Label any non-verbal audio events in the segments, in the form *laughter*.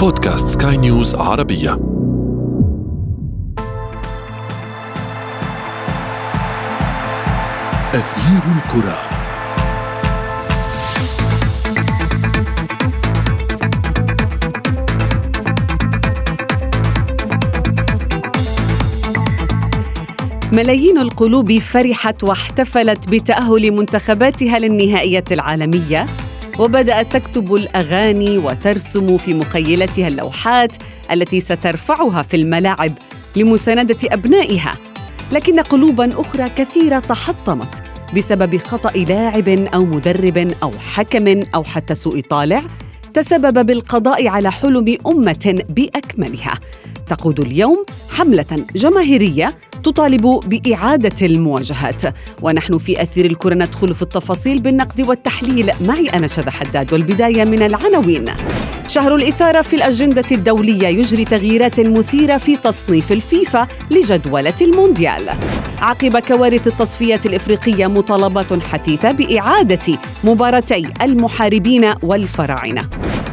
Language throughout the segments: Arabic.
بودكاست سكاي نيوز عربية. أثير الكرة. ملايين القلوب فرحت واحتفلت بتأهل منتخباتها للنهائية العالمية. وبدأت تكتب الأغاني وترسم في مخيلتها اللوحات التي سترفعها في الملاعب لمساندة أبنائها. لكن قلوبا أخرى كثيرة تحطمت بسبب خطأ لاعب أو مدرب أو حكم أو حتى سوء طالع تسبب بالقضاء على حلم أمة بأكملها. تقود اليوم حملة جماهيرية تطالب بإعادة المواجهات. ونحن في أثير الكرة ندخل في التفاصيل بالنقد والتحليل. معي أنا شذى حداد والبداية من العناوين. شهر الإثارة في الأجندة الدولية يجري تغييرات مثيرة في تصنيف الفيفا لجدولة المونديال. عقب كوارث التصفيات الإفريقية مطالبات حثيثة بإعادة مباراتي المحاربين والفراعنة.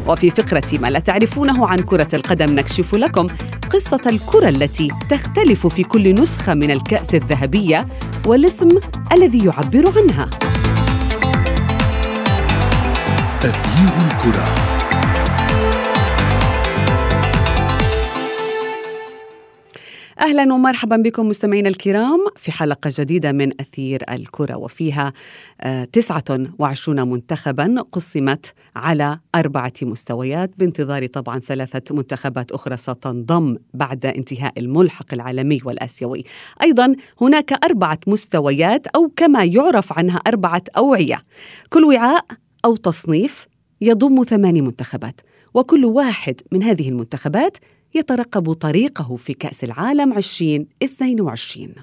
وفي فقرة ما لا تعرفونه عن كرة القدم نكشف لكم قصة الكرة التي تختلف في كل نسخة من الكأس الذهبية والاسم الذي يعبر عنها. أثير الكرة أهلا ومرحبا بكم مستمعينا الكرام في حلقة جديدة من أثير الكرة وفيها 29 آه، منتخبا قسمت على أربعة مستويات بانتظار طبعا ثلاثة منتخبات أخرى ستنضم بعد انتهاء الملحق العالمي والآسيوي. أيضا هناك أربعة مستويات أو كما يعرف عنها أربعة أوعية. كل وعاء أو تصنيف يضم ثماني منتخبات وكل واحد من هذه المنتخبات يترقب طريقه في كأس العالم 2022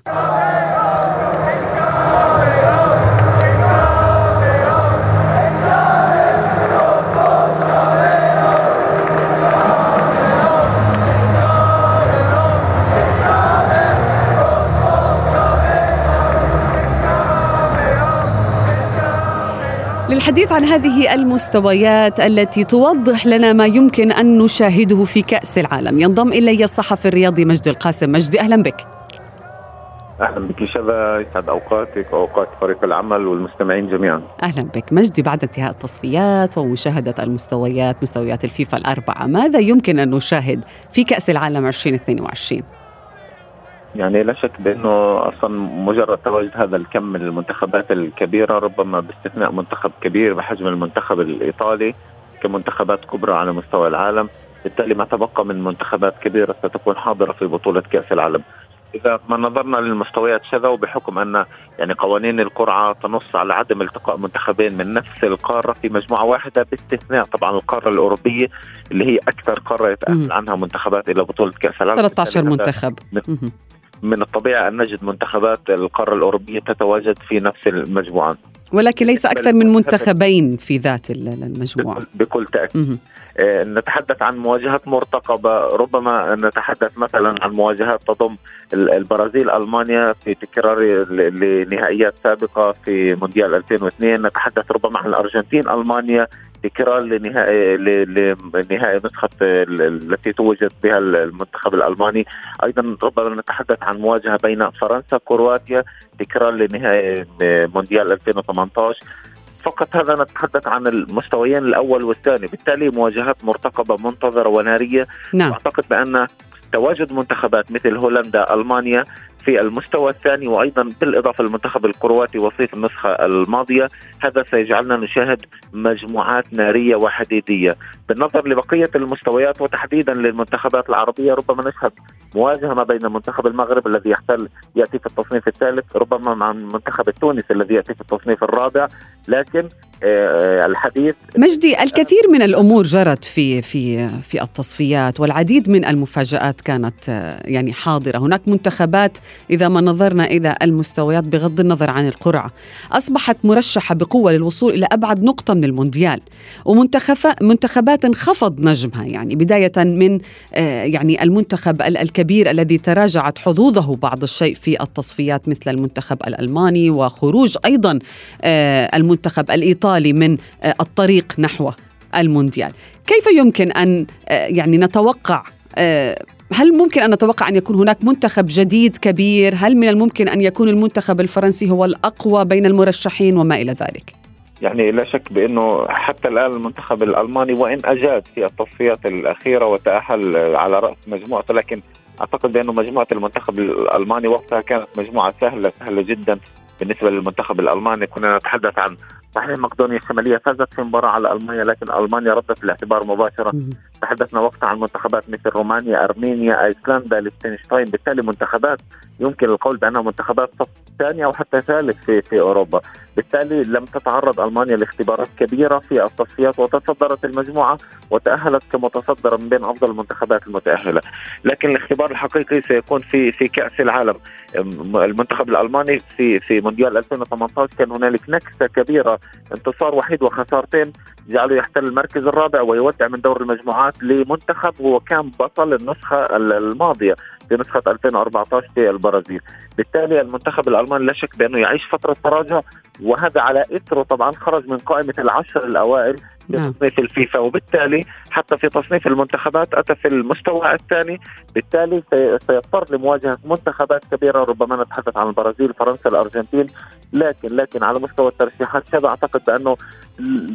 للحديث عن هذه المستويات التي توضح لنا ما يمكن أن نشاهده في كأس العالم. ينضم إلي الصحفي الرياضي مجدي القاسم. مجدي أهلا بك. أهلا بك شذا يسعد أوقاتك وأوقات فريق العمل والمستمعين جميعا. أهلا بك. مجدي بعد انتهاء التصفيات ومشاهدة المستويات مستويات الفيفا الأربعة ماذا يمكن أن نشاهد في كأس العالم 2022 يعني لا شك بأنه أصلا مجرد تواجد هذا الكم من المنتخبات الكبيرة ربما باستثناء منتخب كبير بحجم المنتخب الإيطالي كمنتخبات كبرى على مستوى العالم. بالتالي ما تبقى من منتخبات كبيرة ستكون حاضرة في بطولة كأس العالم. إذا ما نظرنا للمستويات شذا وبحكم أن يعني قوانين القرعة تنص على عدم التقاء منتخبين من نفس القارة في مجموعة واحدة باستثناء طبعا القارة الأوروبية اللي هي أكثر قارة يتأهل عنها منتخبات إلى بطولة كأس العالم. 13 منتخب. من الطبيعي أن نجد منتخبات القارة الأوروبية تتواجد في نفس المجموعة. ولكن ليس أكثر من منتخبين في ذات المجموعة. بكل تأكيد. آه، نتحدث عن مواجهات مرتقبة. ربما نتحدث مثلا عن مواجهات تضم البرازيل ألمانيا في تكرار لنهائيات سابقة في مونديال 2002 نتحدث ربما عن الأرجنتين ألمانيا تكرار لنهائي لنهائي نسخة التي توجد بها المنتخب الألماني. أيضا ربما نتحدث عن مواجهة بين فرنسا كرواتيا تكرار لنهائي مونديال 2018 فقط هذا نتحدث عن المستويين الأول والثاني. بالتالي مواجهات مرتقبة منتظرة ونارية. نعم. أعتقد بأن تواجد منتخبات مثل هولندا ألمانيا في المستوى الثاني وأيضا بالإضافة للمنتخب الكرواتي وصيف النسخة الماضية هذا سيجعلنا نشاهد مجموعات نارية وحديدية. بالنظر لبقية المستويات وتحديدا للمنتخبات العربية ربما نشهد مواجهة ما بين منتخب المغرب الذي يحتل يأتي في التصنيف الثالث ربما مع المنتخب التونسي الذي يأتي في التصنيف الرابع لكن الحديث. مجدي الكثير من الأمور جرت في في في التصفيات والعديد من المفاجآت كانت آه، يعني حاضرة. هناك منتخبات إذا ما نظرنا إلى المستويات بغض النظر عن القرعة أصبحت مرشحة بقوة للوصول إلى أبعد نقطة من المونديال ومنتخبات انخفض نجمها. يعني بداية من آه، يعني المنتخب الكبير الذي تراجعت حظوظه بعض الشيء في التصفيات مثل المنتخب الألماني وخروج أيضا المنتخب الإيطالي. من الطريق نحو المونديال كيف يمكن أن يعني نتوقع هل ممكن أن نتوقع أن يكون هناك منتخب جديد كبير؟ هل من الممكن أن يكون المنتخب الفرنسي هو الأقوى بين المرشحين وما إلى ذلك؟ يعني لا شك بأنه حتى الآن المنتخب الألماني وإن أجاد في التصفيات الأخيرة وتأهل على رأس مجموعته لكن أعتقد بأنه مجموعة المنتخب الألماني وقتها كانت مجموعة سهلة سهلة جدا بالنسبة للمنتخب الألماني. كنا نتحدث عن صحيح مقدونيا الشمالية فازت في مباراة على ألمانيا لكن ألمانيا ردت الاعتبار مباشرة. تحدثنا وقتها عن منتخبات مثل رومانيا أرمينيا أيسلندا ليختنشتاين بالتالي منتخبات يمكن القول بأنها منتخبات صف ثاني أو حتى ثالث في في أوروبا. بالتالي لم تتعرض ألمانيا لاختبارات كبيرة في التصفيات وتصدرت المجموعة وتأهلت كمتصدره من بين أفضل المنتخبات المتأهلة. لكن الاختبار الحقيقي سيكون في في كأس العالم. المنتخب الألماني في في مونديال 2018 كان هنالك نكسة كبيرة انتصار وحيد وخسارتين جعله يحتل المركز الرابع ويودع من دور المجموعات لمنتخب هو كان بطل النسخة الماضية. في نسخة 2014 في البرازيل. بالتالي المنتخب الألماني لا شك بأنه يعيش فترة تراجع وهذا على إثره طبعا خرج من قائمة العشر الأوائل في نعم. تصنيف الفيفا. وبالتالي حتى في تصنيف المنتخبات أتى في المستوى الثاني. بالتالي سيضطر لمواجهة منتخبات كبيرة ربما نتحدث عن البرازيل فرنسا الأرجنتين. لكن لكن على مستوى الترشيحات شبه أعتقد بأنه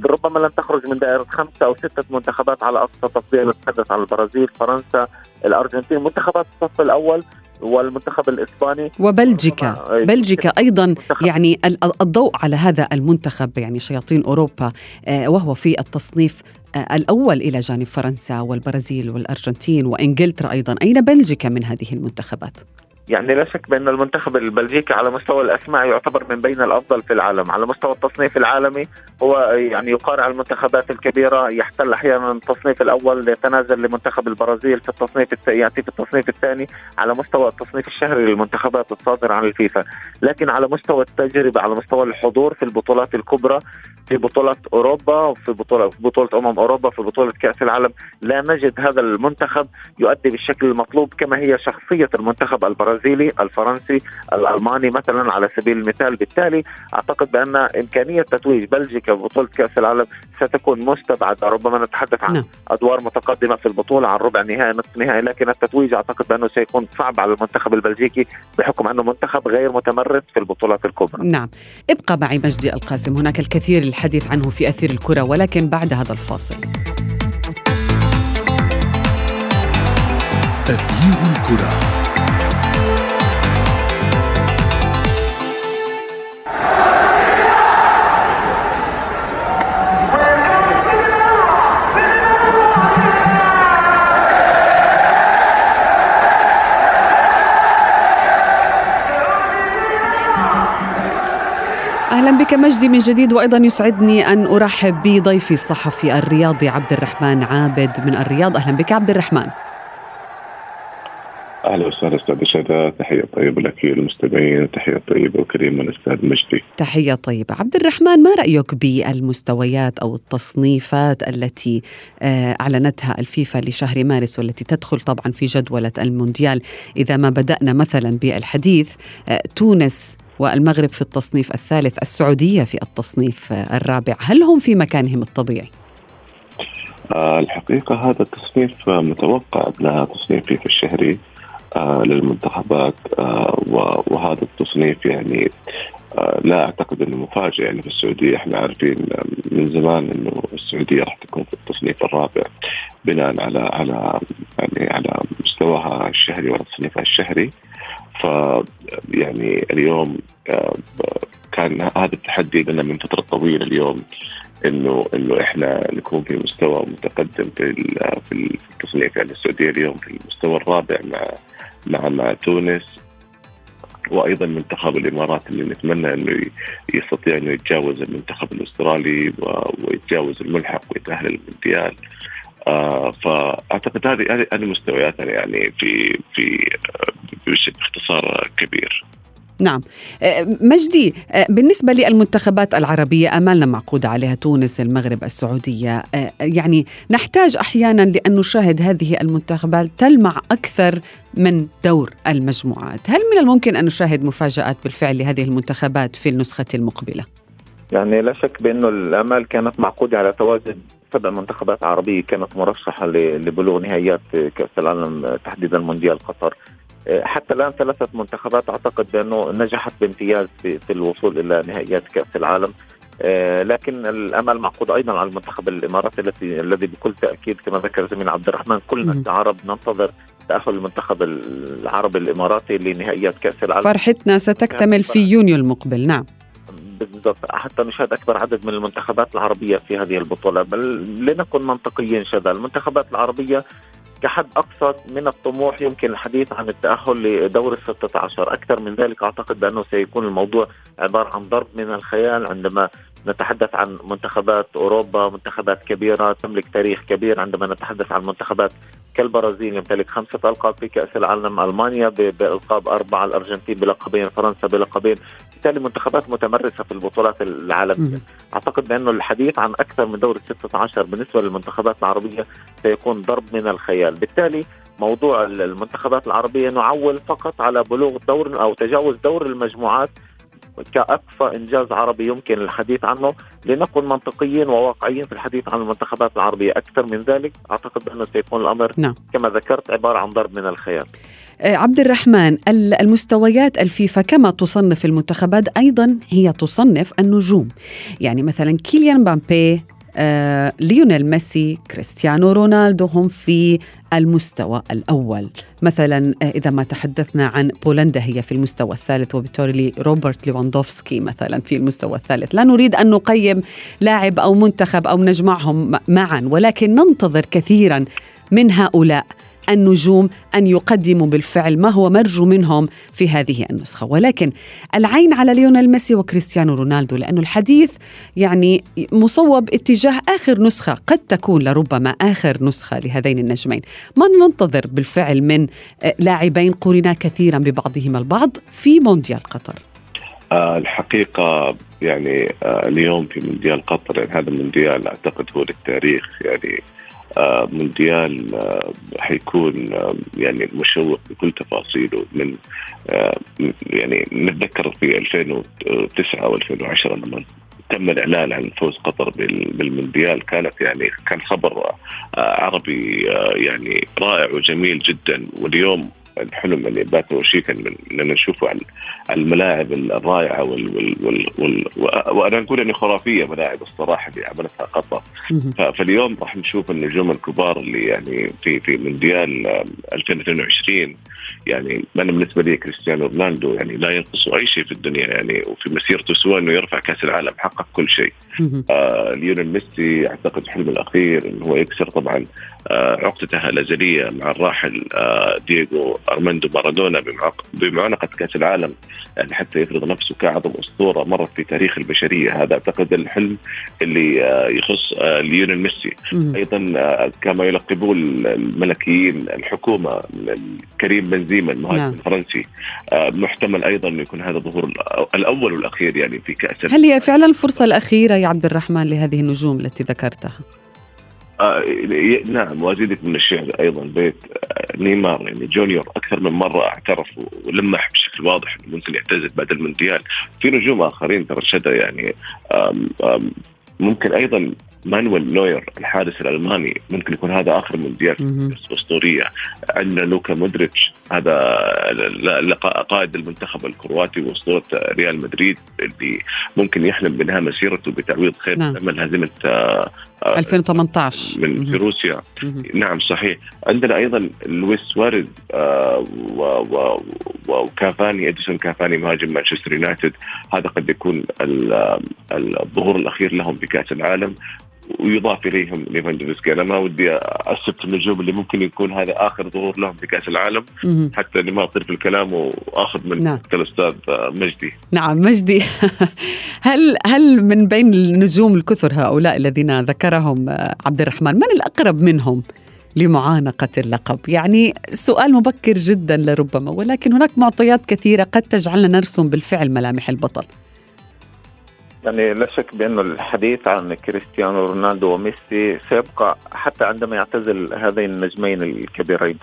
ربما لن تخرج من دائرة خمسة أو ستة منتخبات على أقصى تقدير نتحدث عن البرازيل فرنسا الأرجنتين منتخبات الصف الأول والمنتخب الإسباني. وبلجيكا. بلجيكا أيضا يعني الضوء على هذا المنتخب يعني شياطين أوروبا آه، وهو في التصنيف آه، الأول إلى جانب فرنسا والبرازيل والأرجنتين وإنجلترا أيضا. أين بلجيكا من هذه المنتخبات؟ يعني لا شك بأن المنتخب البلجيكي على مستوى الأسماء يعتبر من بين الأفضل في العالم، على مستوى التصنيف العالمي هو يعني يقارع المنتخبات الكبيرة. يحتل أحيانا التصنيف الأول يتنازل لمنتخب البرازيل في التصنيف يأتي في التصنيف الثاني على مستوى التصنيف الشهري للمنتخبات الصادره عن الفيفا، لكن على مستوى التجربة على مستوى الحضور في البطولات الكبرى في بطولة أوروبا في بطولة في بطولة أمم أوروبا في بطولة كأس العالم لا نجد هذا المنتخب يؤدي بالشكل المطلوب كما هي شخصية المنتخب البرازيلي. الفرنسي الألماني مثلا على سبيل المثال. بالتالي أعتقد بأن إمكانية تتويج بلجيكا ببطولة كأس العالم ستكون مستبعدة ربما نتحدث عن نعم. أدوار متقدمة في البطولة عن ربع نهائي نصف نهائي لكن التتويج أعتقد بأنه سيكون صعب على المنتخب البلجيكي بحكم أنه منتخب غير متمرد في البطولات الكبرى. نعم. ابقى معي مجدي القاسم هناك الكثير الحديث عنه في أثير الكرة ولكن بعد هذا الفاصل. أثير الكرة. أهلا بك مجدي من جديد. وأيضا يسعدني أن أرحب بضيفي الصحفي الرياضي عبد الرحمن عابد من الرياض. أهلا بك عبد الرحمن. أهلا وسهلا أستاذ شذا تحية طيبة لك المستمعين تحية طيبة وكريمه للاستاذ مجدي. تحية طيبة. عبد الرحمن ما رأيك بالمستويات أو التصنيفات التي آه، أعلنتها الفيفا لشهر مارس والتي تدخل طبعا في جدولة المونديال؟ إذا ما بدأنا مثلا بالحديث آه، تونس والمغرب في التصنيف الثالث السعودية في التصنيف الرابع. هل هم في مكانهم الطبيعي؟ آه، الحقيقة هذا التصنيف متوقع لها تصنيف في الشهري آه، للمنتخبات آه، وهذا التصنيف يعني لا أعتقد إنه مفاجئ. يعني في السعودية إحنا عارفين من زمان إنه السعودية راح تكون في التصنيف الرابع بناء على على يعني على مستواها الشهري وتصنيفها الشهري. ف يعني اليوم آه، كان هذا التحدي لنا من فترة طويلة اليوم إنه إنه إحنا نكون في مستوى متقدم في في التصنيف يعني السعودية اليوم في المستوى الرابع مع مع مع تونس وأيضا منتخب الإمارات اللي نتمنى إنه يستطيع إنه يتجاوز المنتخب الأسترالي ويتجاوز الملحق ويتأهل المونديال. آه فأعتقد هذه هذه هذه مستوياتنا يعني في في باختصار كبير. نعم آه، مجدي آه، بالنسبة للمنتخبات العربية أمالنا معقودة عليها تونس المغرب السعودية آه، يعني نحتاج أحيانا لأن نشاهد هذه المنتخبات تلمع أكثر من دور المجموعات هل من الممكن أن نشاهد مفاجآت بالفعل لهذه المنتخبات في النسخة المقبلة؟ يعني لا شك بأنه الأمال كانت معقودة على تواجد سبع منتخبات عربية كانت مرشحة لبلوغ نهائيات كأس العالم تحديدا مونديال قطر حتى الآن ثلاثة منتخبات أعتقد بأنه نجحت بامتياز في الوصول إلى نهائيات كأس العالم. لكن الأمل معقود أيضا على المنتخب الإماراتي الذي الذي بكل تأكيد كما ذكر زميل عبد الرحمن كلنا كعرب ننتظر تأهل المنتخب العربي الإماراتي لنهائيات كأس العالم. فرحتنا ستكتمل في يونيو المقبل. نعم. بالضبط. حتى نشاهد أكبر عدد من المنتخبات العربية في هذه البطولة. بل لنكن منطقيين شذا. المنتخبات العربية كحد اقصى من الطموح يمكن الحديث عن التأهل لدور ال 16 أكثر من ذلك أعتقد بأنه سيكون الموضوع عبارة عن ضرب من الخيال عندما نتحدث عن منتخبات أوروبا منتخبات كبيرة تملك تاريخ كبير عندما نتحدث عن منتخبات كالبرازيل يمتلك خمسة ألقاب في كأس العالم المانيا بإلقاب أربعة الأرجنتين بلقبين فرنسا بلقبين بالتالي منتخبات متمرسة في البطولات العالمية. أعتقد بانه الحديث عن أكثر من دور ال 16 بالنسبة للمنتخبات العربية سيكون ضرب من الخيال. بالتالي موضوع المنتخبات العربية نعول فقط على بلوغ دور أو تجاوز دور المجموعات كأقصى إنجاز عربي يمكن الحديث عنه لنكن منطقيين وواقعيين في الحديث عن المنتخبات العربية. أكثر من ذلك أعتقد أنه سيكون الأمر نعم. كما ذكرت عبارة عن ضرب من الخيال. آه، عبد الرحمن المستويات الفيفا كما تصنف المنتخبات أيضا هي تصنف النجوم. يعني مثلا كيليان مبابي آه، ليونيل ميسي كريستيانو رونالدو هم في المستوى الأول. مثلا آه، إذا ما تحدثنا عن بولندا هي في المستوى الثالث وبالتالي روبرت ليفاندوفسكي مثلا في المستوى الثالث. لا نريد أن نقيم لاعب أو منتخب أو نجمعهم معا ولكن ننتظر كثيرا من هؤلاء. النجوم أن يقدموا بالفعل ما هو مرجو منهم في هذه النسخة. ولكن العين على ليونيل ميسي وكريستيانو رونالدو لأنه الحديث يعني مصوب اتجاه آخر نسخة قد تكون لربما آخر نسخة لهذين النجمين. ما ننتظر بالفعل من لاعبين قرنا كثيرا ببعضهما البعض في مونديال قطر. آه الحقيقة يعني آه اليوم في مونديال قطر يعني هذا المونديال أعتقد هو للتاريخ يعني مونديال آه، حيكون آه، يعني مشوق بكل تفاصيله من يعني نتذكر في 2009 أو 2010 لما تم الإعلان عن فوز قطر بالمونديال كانت يعني كان خبر عربي يعني رائع وجميل جدا. واليوم الحلم اللي بات وشيكا من لما نشوفه عن الملاعب الرائعة وال وال وال وال وأنا أقول إني خرافية ملاعب الصراحة اللي عملتها قطر. فاليوم راح نشوف النجوم الكبار اللي يعني في في مونديال 2022 يعني أنا بالنسبة لي كريستيانو رونالدو يعني لا ينقص أي شيء في الدنيا. يعني وفي مسيرته سوى إنه يرفع كأس العالم حقق كل شيء. آه ليونيل ميسي أعتقد حلمه الأخير انه هو يكسر طبعا آه عقدته الأزلية مع الراحل آه دييغو أرماندو مارادونا بمعانقة كأس العالم يعني حتى يفرض نفسه كأعظم أسطورة مرت في تاريخ البشرية هذا أعتقد الحلم اللي آه يخص آه ليونيل ميسي أيضا كما يلقبوه الملكيين الحكومة كريم بنزيما المهاجم نعم. الفرنسي محتمل أيضا يكون هذا الظهور الأول والأخير يعني في كأس هل هي فعلا الفرصه الأخيرة يا عبد الرحمن لهذه النجوم التي ذكرتها؟ آه نعم وازيدك من الشعر أيضا بيت آه نيمار يعني جونيور أكثر من مرة اعترف ولمح بشكل واضح إنه ممكن يعتزل بعد المونديال. في نجوم آخرين ترى يعني آم آم ممكن أيضا مانويل نوير الحارس الألماني ممكن يكون هذا آخر مونديال اسطوريه عندنا لوكا مودريتش هذا قائد المنتخب الكرواتي واسطوره ريال مدريد اللي ممكن يحلم بانهاء مسيرته بتعويض نعم. هزيمة 2018 من في روسيا. نعم صحيح. عندنا أيضا لويس سواريز آه وكافاني إديسون كافاني مهاجم مانشستر يونايتد. هذا قد يكون الظهور الأخير لهم في كأس العالم. ويضاف إليهم ليفاندوفسكي. أنا ما ودي اسبت النجوم اللي ممكن يكون هذا آخر ظهور لهم في كأس العالم حتى إني ما أطير في الكلام وآخذ من نعم. الأستاذ مجدي. نعم مجدي. *laughs* هل هل من بين النجوم الكثر هؤلاء الذين ذكرهم عبد الرحمن من الأقرب منهم لمعانقة اللقب؟ يعني سؤال مبكر جدا لربما ولكن هناك معطيات كثيرة قد تجعلنا نرسم بالفعل ملامح البطل. يعني لا شك بانه الحديث عن كريستيانو رونالدو وميسي سيبقى حتى عندما يعتزل هذين النجمين الكبيرين.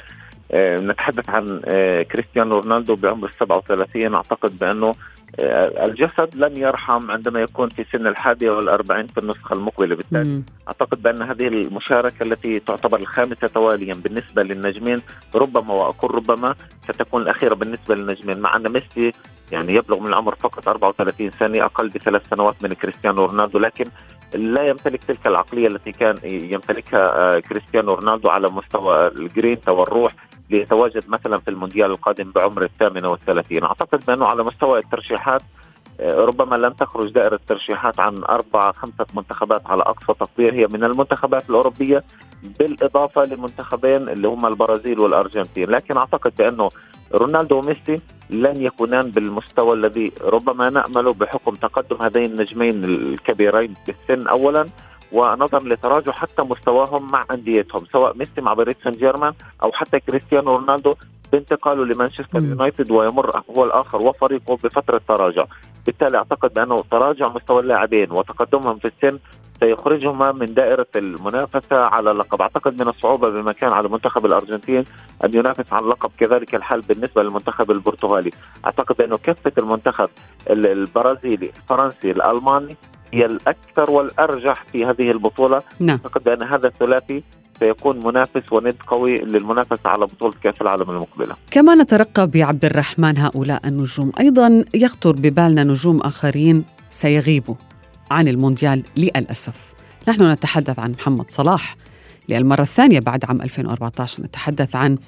آه نتحدث عن آه كريستيانو رونالدو بعمر 37 أعتقد بأنه آه، الجسد لن يرحم عندما يكون في سن الحادية والأربعين في النسخة المقبلة بالتالي مم. أعتقد بأن هذه المشاركة التي تعتبر الخامسة تواليا بالنسبة للنجمين ربما وأقول ربما ستكون الأخيرة بالنسبة للنجمين مع أن ميسي يعني يبلغ من العمر فقط 34 سنة أقل بثلاث سنوات من كريستيانو رونالدو لكن لا يمتلك تلك العقلية التي كان يمتلكها آه، كريستيانو رونالدو على مستوى الجرينتا والروح ليتواجد مثلا في المونديال القادم بعمر الثامنة والثلاثين. أعتقد بأنه على مستوى الترشيحات آه، ربما لن تخرج دائرة الترشيحات عن أربعة خمسة منتخبات على أقصى تقدير. هي من المنتخبات الأوروبية بالإضافة لمنتخبين اللي هم البرازيل والأرجنتين. لكن أعتقد بأنه رونالدو وميسي لن يكونان بالمستوى الذي ربما نأمله بحكم تقدم هذين النجمين الكبيرين بالسن أولا. ونظرا لتراجع حتى مستواهم مع أنديتهم سواء ميسي مع باريس سان جيرمان أو حتى كريستيانو رونالدو بانتقاله لمانشستر. يونايتد ويمر هو الآخر وفريقه بفترة تراجع، بالتالي أعتقد بأنه تراجع مستوى اللاعبين وتقدمهم في السن سيخرجهما من دائرة المنافسة على اللقب. أعتقد من الصعوبة بمكان على منتخب الأرجنتين أن ينافس على اللقب كذلك الحال بالنسبة للمنتخب البرتغالي. أعتقد أنه كفة المنتخب ال- البرازيلي الفرنسي الألماني هي الأكثر والأرجح في هذه البطولة. نعم. أعتقد بأن هذا الثلاثي سيكون منافس وند قوي للمنافسة على بطولة كأس العالم المقبلة. كما نترقب بعبد الرحمن هؤلاء النجوم أيضا يخطر ببالنا نجوم آخرين سيغيبوا عن المونديال للأسف. نحن نتحدث عن محمد صلاح للمرة الثانية بعد عام 2014 نتحدث عن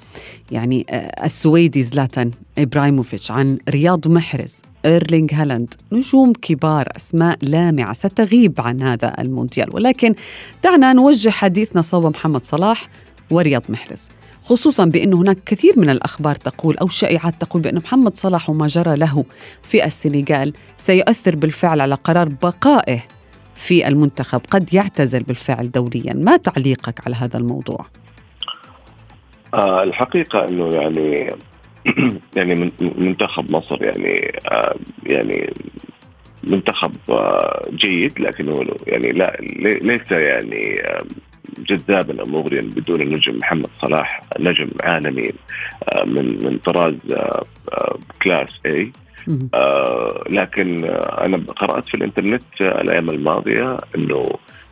يعني آه، السويدي زلاتان إبراهيموفيتش عن رياض محرز إيرلينغ هالاند. نجوم كبار أسماء لامعة ستغيب عن هذا المونديال. ولكن دعنا نوجه حديثنا صوب محمد صلاح ورياض محرز. خصوصا بأن هناك كثير من الأخبار تقول أو شائعات تقول بأن محمد صلاح وما جرى له في السنغال سيؤثر بالفعل على قرار بقائه في المنتخب قد يعتزل بالفعل دوليا ما تعليقك على هذا الموضوع؟ آه الحقيقة أنه يعني *clears throat* يعني من- منتخب مصر يعني آه يعني منتخب آه جيد لكنه يعني لا لي- ليس يعني آه جذابا أو مغريا بدون النجم محمد صلاح نجم عالمي آه من من طراز آه آه كلاس اي. آه لكن أنا قرأت في الإنترنت الأيام الماضية إنه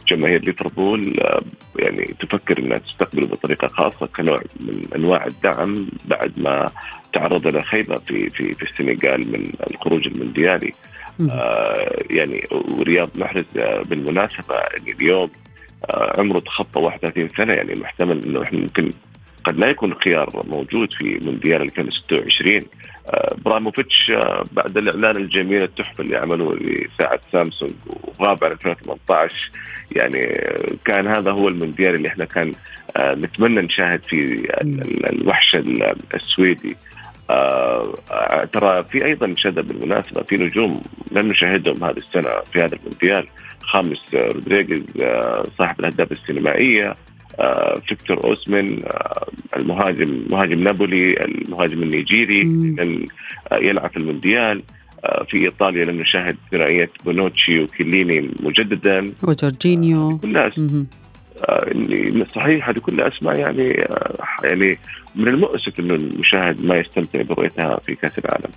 جماهير ليفربول آه يعني تفكر إنها تستقبله بطريقة خاصة كنوع من أنواع الدعم بعد ما تعرض إلى خيبة في في في السنغال من الخروج المونديالي. آه يعني ورياض محرز آه بالمناسبة يعني اليوم آه عمره تخطى 31 سنة يعني محتمل إنه إحنا ممكن قد لا يكون خيار موجود في مونديال 2026 آه إبراهيموفيتش آه بعد الإعلان الجميل التحفة اللي عملوه لساعة سامسونج وغاب عن 2018 يعني آه، كان هذا هو المونديال اللي إحنا كان نتمنى نشاهد فيه ال- ال- الوحش ال- السويدي. آه ترى في أيضا شذا بالمناسبة في نجوم لم نشاهدهم هذه السنة في هذا المونديال. خاميس رودريغيز آه، صاحب الأهداف السينمائية. فيكتور اوسمن آه، المهاجم مهاجم نابولي المهاجم النيجيري. لن آه، يلعب في المونديال آه، في إيطاليا لم نشاهد ثنائية بونوتشي وكييليني مجددا وجورجينيو. آه، إني- صحيح هذه كلها أسماء يعني آه، يعني من المؤسف إنه المشاهد ما يستمتع برؤيتها في كأس العالم.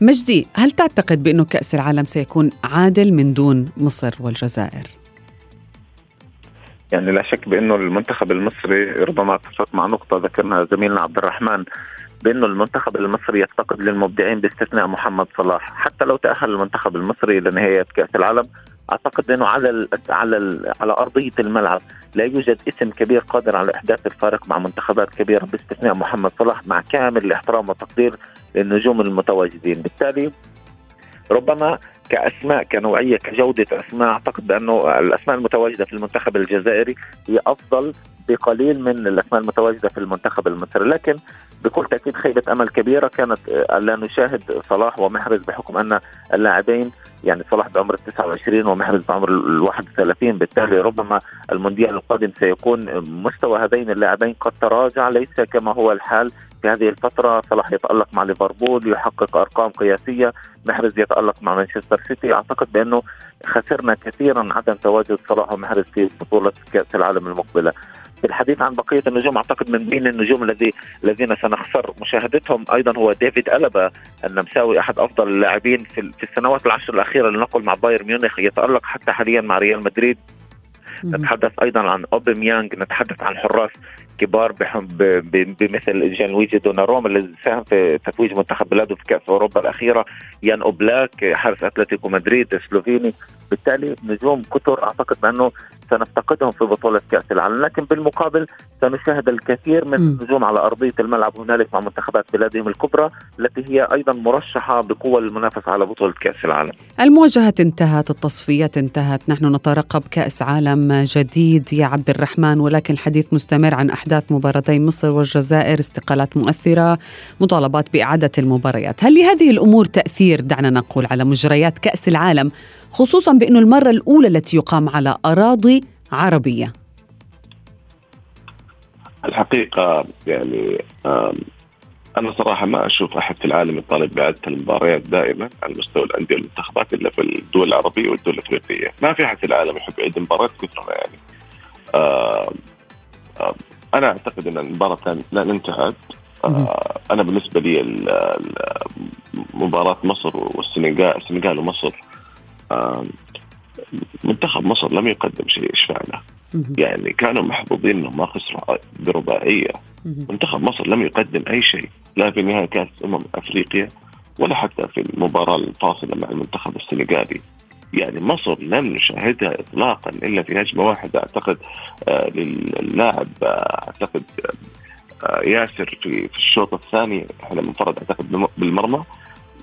مجدي هل تعتقد بأنه كأس العالم سيكون عادل من دون مصر والجزائر؟ يعني لا شك بأنه المنتخب المصري ربما أتفق مع نقطة ذكرنا زميلنا عبد الرحمن بأنه المنتخب المصري يفتقد للمبدعين باستثناء محمد صلاح، حتى لو تأهل المنتخب المصري لنهايه كأس العالم أعتقد أنه على ال على ال على أرضية الملعب لا يوجد اسم كبير قادر على إحداث الفارق مع منتخبات كبيرة باستثناء محمد صلاح مع كامل الاحترام والتقدير للنجوم المتواجدين، بالتالي ربما كأسماء كنوعية كجودة أسماء. أعتقد بأنه الأسماء المتواجدة في المنتخب الجزائري هي أفضل بقليل من الأسماء المتواجدة في المنتخب المصري. لكن بكل تأكيد خيبة أمل كبيرة كانت آه، لا نشاهد صلاح ومحرز بحكم أن اللاعبين يعني صلاح بعمر ال 29 ومحرز بعمر ال 31 بالتالي ربما المونديال القادم سيكون مستوى هذين اللاعبين قد تراجع ليس كما هو الحال في هذه الفترة صلاح يتألق مع ليفربول يحقق أرقام قياسية محرز يتألق مع مانشستر سيتي. أعتقد بأنه خسرنا كثيرا عدم تواجد صلاح ومحرز في بطولة كأس العالم المقبلة. بالحديث عن بقية النجوم أعتقد من بين النجوم الذي الذين سنخسر مشاهدتهم أيضا هو ديفيد ألابا النمساوي أحد أفضل اللاعبين في في السنوات العشر الأخيرة لنقل مع بايرن ميونخ. يتألق حتى حاليا مع ريال مدريد. نتحدث أيضا عن أوباميانج نتحدث عن حراس كبار بمثل جان لويجي دوناروما الذي ساهم في تتويج منتخب بلاده في كأس أوروبا الأخيرة يان أوبلاك حارس أتلتيكو مدريد السلوفيني بالتالي نجوم كثر أعتقد بأنه سنفتقدهم في بطولة كأس العالم. لكن بالمقابل سنشاهد الكثير من النجوم على أرضية الملعب هنالك مع منتخبات بلادهم الكبرى التي هي أيضا مرشحة بقوة للمنافسة على بطولة كأس العالم. المواجهات انتهت، التصفيات انتهت، نحن نترقب كأس عالم جديد يا عبد الرحمن ولكن الحديث مستمر عن أحداث مباراتي مصر والجزائر، استقالات مؤثرة، مطالبات بإعادة المباريات، هل لهذه الأمور تأثير دعنا نقول على مجريات كأس العالم خصوصا بانه المرة الأولى التي يقام على أراضي عربية؟ الحقيقة يعني أنا صراحة ما أشوف أحد في العالم يطالب بإعادة المباريات دائما على مستوى الأندية والمنتخبات إلا في الدول العربية والدول الأفريقية، ما في أحد في العالم يحب يعيد مباراة كثرنا يعني. أنا أعتقد أن المباراة لن انتهت أنا بالنسبة لي مباراة مصر والسنغال السنغال ومصر منتخب مصر لم يقدم شيء إيش فعله؟ يعني كانوا محظوظين إنهم ما خسروا برباعية. منتخب مصر لم يقدم أي شيء لا في نهائي كأس أمم أفريقيا ولا حتى في المباراة الفاصلة مع المنتخب السنغالي. يعني مصر لم نشاهدها اطلاقا إلا في هجمة واحدة أعتقد آه للاعب آه أعتقد آه ياسر في في الشوط الثاني إحنا منفرد أعتقد بالمرمى.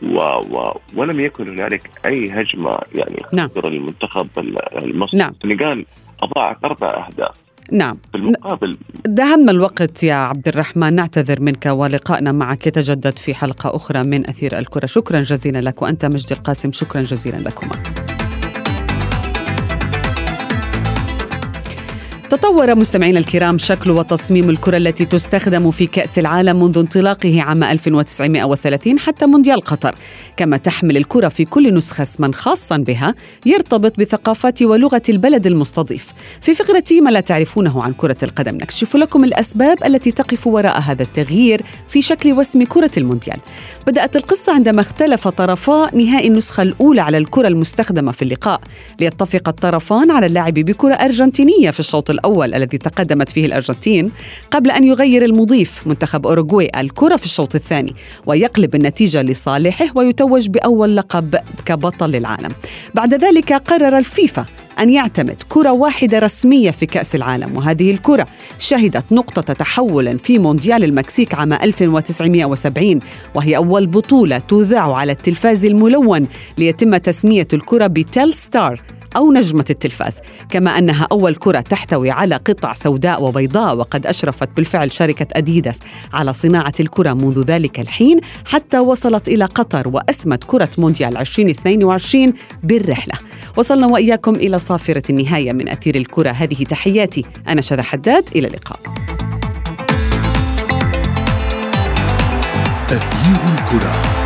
و و ولم يكن هنالك أي هجمة يعني نعم. المنتخب المصري. نعم. السنغال أضاعت أربع أهداف. نعم. بالمقابل دهمنا الوقت يا عبد الرحمن نعتذر منك ولقائنا معك يتجدد في حلقة أخرى من أثير الكرة. شكرا جزيلا لك وأنت مجدي القاسم. شكرا جزيلا لكما. تطور مستمعينا الكرام شكل وتصميم الكرة التي تستخدم في كأس العالم منذ انطلاقه عام 1930 حتى مونديال قطر. كما تحمل الكرة في كل نسخة اسما خاصا بها يرتبط بثقافة ولغة البلد المستضيف. في فقرة ما لا تعرفونه عن كرة القدم نكشف لكم الأسباب التي تقف وراء هذا التغيير في شكل واسم كرة المونديال. بدأت القصة عندما اختلف طرفا نهائي النسخة الأولى على الكرة المستخدمة في اللقاء. ليتفق الطرفان على اللعب بكرة أرجنتينية في الشوط الأول الذي تقدمت فيه الأرجنتين قبل أن يغير المضيف منتخب أوروغواي الكرة في الشوط الثاني ويقلب النتيجة لصالحه ويتوج بأول لقب كبطل للعالم بعد ذلك قرر الفيفا أن يعتمد كرة واحدة رسمية في كأس العالم وهذه الكرة شهدت نقطة تحول في مونديال المكسيك عام 1970 وهي أول بطولة تذاع على التلفاز الملون ليتم تسمية الكرة بتيل ستار. أو نجمة التلفاز. كما أنها أول كرة تحتوي على قطع سوداء وبيضاء وقد أشرفت بالفعل شركة أديداس على صناعة الكرة منذ ذلك الحين حتى وصلت إلى قطر وأسمت كرة مونديال 2022 بالرحلة. وصلنا وإياكم إلى صافرة النهاية من أثير الكرة. هذه تحياتي أنا شذى حداد. إلى اللقاء. أثير الكرة.